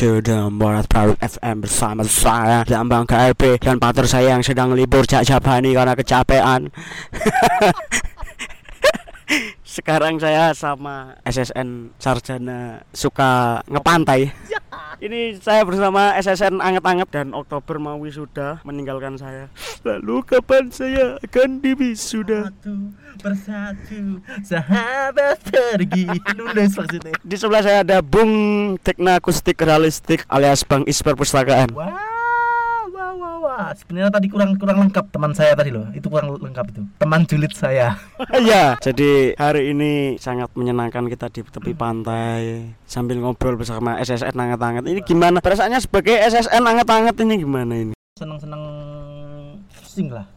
the Morat Baru FM bersama saya Lambang KRP dan partner saya yang sedang libur Jak Jabani karena kecapean. Sekarang saya sama SSN Sarjana suka ngepantai. Ini saya bersama SSN anget-anget dan Oktober mau wisuda meninggalkan saya. Lalu kapan saya akan diwisuda? Satu persatu sahabat pergi lulus maksudnya Di sebelah saya ada Bung Tekna Akustik Realistik alias Bang Is Perpustakaan. wah sebenarnya tadi kurang kurang lengkap teman saya tadi loh itu kurang lengkap itu teman julid saya Iya, jadi hari ini sangat menyenangkan kita di tepi pantai sambil ngobrol bersama SSN anget-anget. Ini gimana? Perasaannya sebagai SSN anget-anget ini gimana ini? seneng seneng pusing lah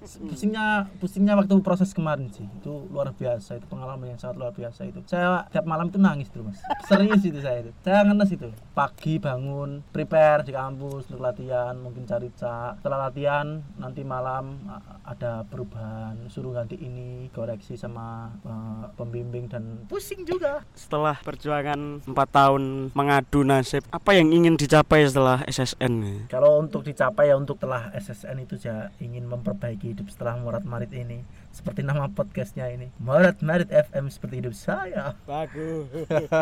pusingnya pusingnya waktu proses kemarin sih. Itu luar biasa itu pengalaman yang sangat luar biasa itu. Saya tiap malam itu nangis terus mas. Serius itu saya itu. Saya ngenes itu. Pagi bangun prepare di kampus untuk latihan mungkin cari cak setelah latihan nanti malam ada perubahan suruh ganti ini koreksi sama eh, pembimbing dan pusing juga. Setelah perjuangan 4 tahun mengadu nasib, apa yang ingin dicapai setelah SSN? kalau untuk dicapai ya untuk telah SSN itu saya ingin memperbaiki hidup setelah Morat Marit ini. Seperti nama podcastnya ini. Morat Marit FM seperti hidup saya. Bagus.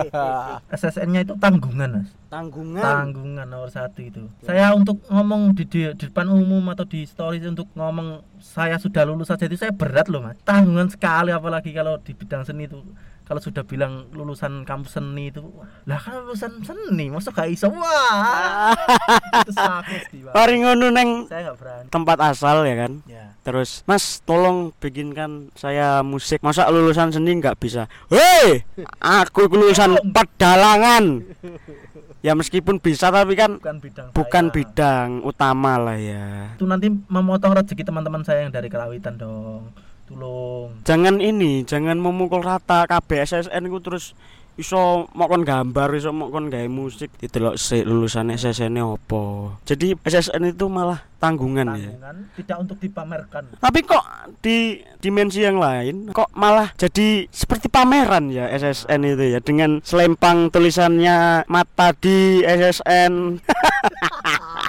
SSN-nya itu tanggungan mas. Tanggungan. tanggungan nomor satu itu. Saya untuk ngomong di, di, di depan umum atau di stories untuk ngomong saya sudah lulus saja itu saya berat loh mas. Tanggungan sekali apalagi kalau di bidang seni itu kalau sudah bilang lulusan kampus seni itu lah kan lulusan seni masa gak iso wah itu sakit sih ngono neng saya nggak berani tempat asal ya kan. ya Terus, Mas, tolong bikinkan saya musik. Masa lulusan seni nggak bisa? Hei, aku lulusan pedalangan. Ya meskipun bisa tapi kan bukan bidang bukan saya. bidang utama lah ya. itu nanti memotong rezeki teman-teman saya yang dari kerawitan dong tolong Jangan ini, jangan memukul rata KBSSN ku terus iso mokon gambar, iso mokon gawe musik didelok sik lulusan SSN opo. Jadi SSN itu malah tanggungan ya. tanggungan tidak untuk dipamerkan Tapi kok di dimensi yang lain kok malah jadi seperti pameran ya SSN itu ya dengan selempang tulisannya mata di SSN.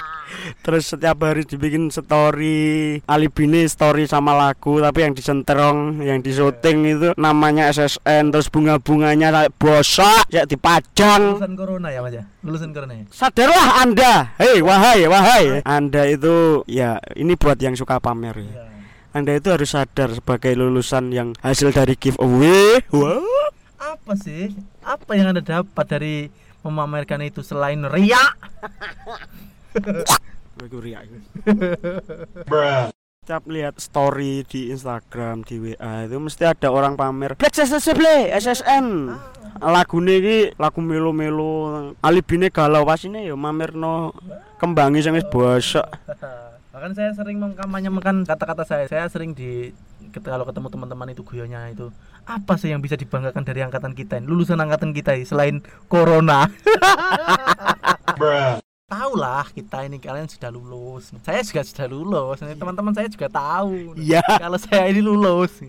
Terus setiap hari dibikin story Alibini story sama lagu Tapi yang disenterong Yang di syuting itu Namanya SSN Terus bunga-bunganya kayak bosak Ya dipajang. Lulusan corona ya mas ya? Lulusan corona ya? Sadarlah anda. Hei wahai wahai. Anda itu Ya ini buat yang suka pamer ya. Iya. anda itu harus sadar sebagai lulusan yang hasil dari giveaway. Wow. apa sih? Apa yang anda dapat dari memamerkan itu selain riak Setiap lihat story di Instagram, di WA itu mesti ada orang pamer Black SSB, SSN Lagu ini lagu melo-melo Alibine galau pasine ya mamerno kembangi sing wis bosok. Bahkan saya sering mengkampanyekan kata-kata saya. Saya sering di kalau ketemu teman-teman itu guyonnya itu apa sih yang bisa dibanggakan dari angkatan kita ini? Lulusan angkatan kita ini selain corona tahu lah kita ini kalian sudah lulus. Saya juga sudah lulus. Ini teman-teman saya juga tahu. Iya. Kalau saya ini lulus.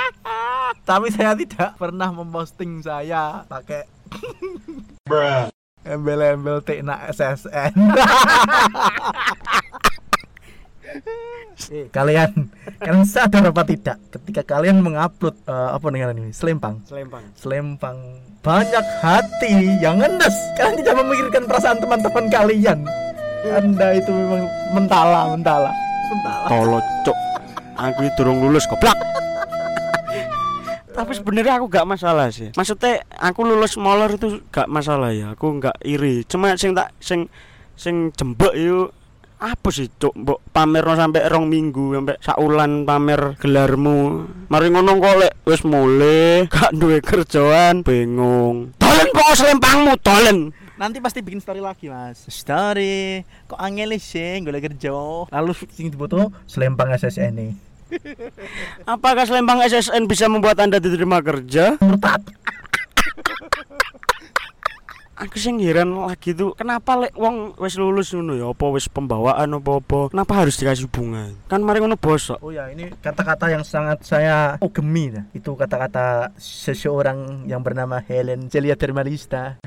Tapi saya tidak pernah memposting saya pakai embel-embel Tekna SSN kalian kalian sadar apa tidak ketika kalian mengupload eh, apa nih ini? Selempang. Selempang. Selempang. Banyak hati yang ngendes. Kalian tidak memikirkan perasaan teman-teman kalian. Anda itu memang mentala mentala. Mentala. Tolo cok Aku itu durung lulus goblok. Tapi sebenarnya aku gak masalah sih. Maksudnya aku lulus molor itu gak masalah ya. Aku gak iri. Cuma sing tak sing sing jembek yuk apa sih cok mbok pamerno sampai rong minggu sampai saulan pamer gelarmu. Mari ngono kok lek wis mulai gak duwe kerjaan bingung. Dolen kok selempangmu dolen. Nanti pasti bikin story lagi mas. Story kok angel sih gue kerja? Lalu sing difoto selempang SSN nih apakah selempang SSN bisa membuat anda diterima kerja? Murtad aku sing heran lagi tuh kenapa lek wong wis lulus ngono ya apa wis pembawaan apa apa kenapa harus dikasih bunga kan mari ngono bosok Oh ya, ini kata-kata yang sangat saya oh gemi nah. Itu kata-kata seseorang yang bernama Helen Celia Dermalista.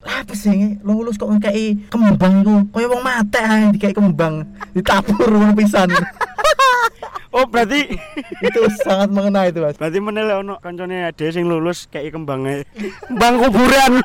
apa sih lulus kok ngekei kembang iku? Kaya wong mate ae dikei kembang. Ditabur ngono pisan Oh, berarti itu sangat mengena itu mas berarti menele ono kancane ade sing lulus kayak kembangnya kembang kuburan.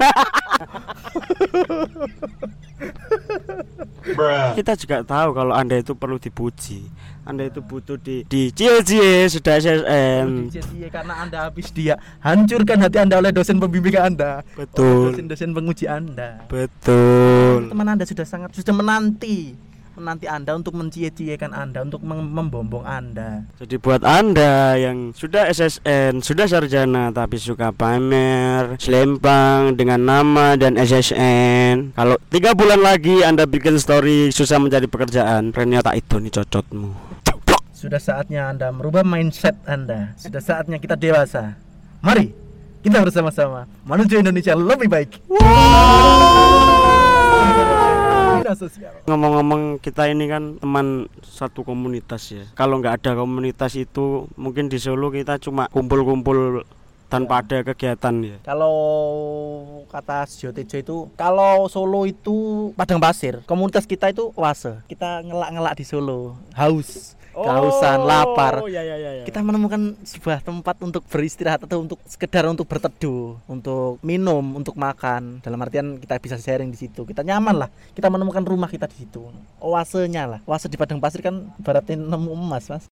Kita juga tahu kalau Anda itu perlu dipuji. Anda itu butuh di di cie-cie sudah. Jadi karena anda habis dia hancurkan hati anda oleh dosen pembimbing anda Betul. dosen-dosen penguji anda Betul. teman anda sudah sangat sudah menanti menanti anda untuk mencie-ciekan anda untuk mem- membombong anda. Jadi buat Anda yang sudah SSN, sudah sarjana tapi suka pamer, selempang dengan nama dan SSN. Kalau tiga bulan lagi Anda bikin story susah mencari pekerjaan, ternyata itu nih cocotmu. Sudah saatnya anda merubah mindset anda. Sudah saatnya kita dewasa. Mari kita bersama-sama. Menuju Indonesia lebih baik Sosial Ngomong-ngomong kita ini kan teman satu komunitas ya. Kalau nggak ada komunitas itu mungkin di Solo kita cuma kumpul-kumpul tanpa ada kegiatan ya. Kalau kata Sio Tejo itu kalau Solo itu padang pasir, komunitas kita itu oase. Kita ngelak-ngelak di Solo, haus, kehausan, lapar. Oh, ya, ya, ya, ya. Kita menemukan sebuah tempat untuk beristirahat atau untuk sekedar untuk berteduh, untuk minum, untuk makan. Dalam artian kita bisa sharing di situ. Kita nyaman lah. Kita menemukan rumah kita di situ. Oasenya lah. Oase di padang pasir kan baratin nemu emas, Mas.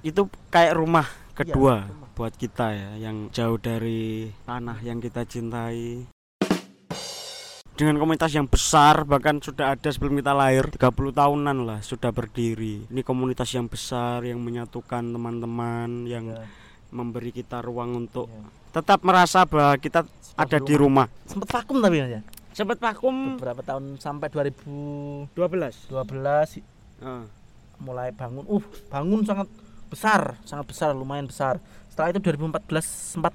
itu kayak rumah kedua Iya, rumah. buat kita ya yang jauh dari tanah yang kita cintai dengan komunitas yang besar bahkan sudah ada sebelum kita lahir 30 tahunan lah sudah berdiri. Ini komunitas yang besar yang menyatukan teman-teman yang Ya, memberi kita ruang untuk ya. tetap merasa bahwa kita ada di rumah. Sempet vakum tapi ya. sempat vakum. Beberapa tahun sampai 2012 12 Ah, mulai bangun uh bangun sangat besar sangat besar lumayan besar. Setelah itu 2014 sempat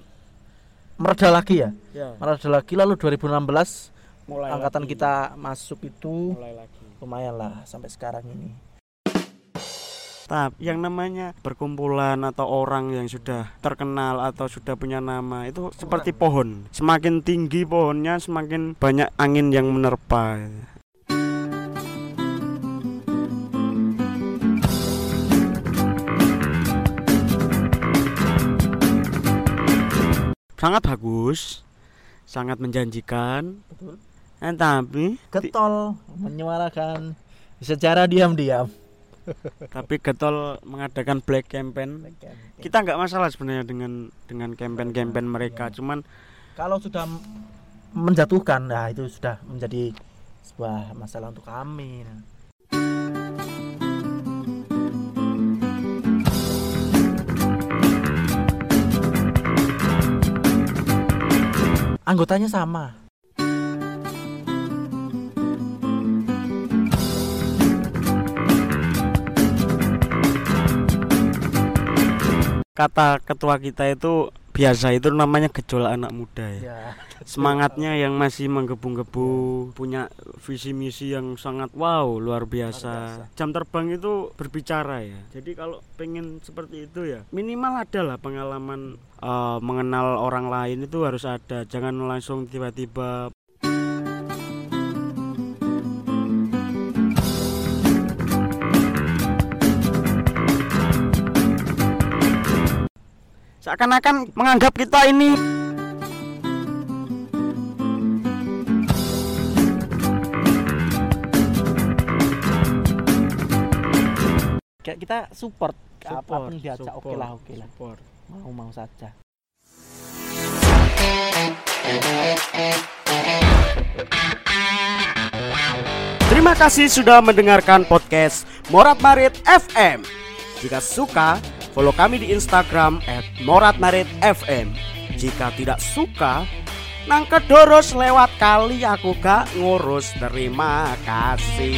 mereda lagi ya? Ya. Mereda lagi lalu 2016 mulai angkatan lagi. kita masuk itu mulai lagi lumayan lah sampai sekarang ini Tapi yang namanya perkumpulan atau orang yang sudah terkenal atau sudah punya nama itu seperti pohon. Semakin tinggi pohonnya, semakin banyak angin yang menerpa. Sangat bagus, sangat menjanjikan. betul Eh, tapi getol menyuarakan secara diam-diam. Tapi getol mengadakan black campaign. Kita nggak masalah sebenarnya dengan dengan campaign-campaign mereka. Cuman kalau sudah menjatuhkan nah itu sudah menjadi sebuah masalah untuk kami. Nah. anggotanya sama kata ketua kita itu biasa itu namanya gejolak anak muda ya. Ya. Semangatnya yang masih menggebu-gebu punya visi misi yang sangat wow luar biasa. jam terbang itu berbicara ya. Jadi kalau pengen seperti itu ya minimal ada lah pengalaman eh, mengenal orang lain itu harus ada. Jangan langsung tiba-tiba seakan-akan menganggap kita ini kayak kita support, Support, apa pun diajak oke support, lah oke lah support. mau mau saja Terima kasih sudah mendengarkan podcast Morat Marit FM. Jika suka, follow kami di Instagram @moratmaritfm. Jika tidak suka, nang kedoros lewat kali aku gak ngurus. Terima kasih.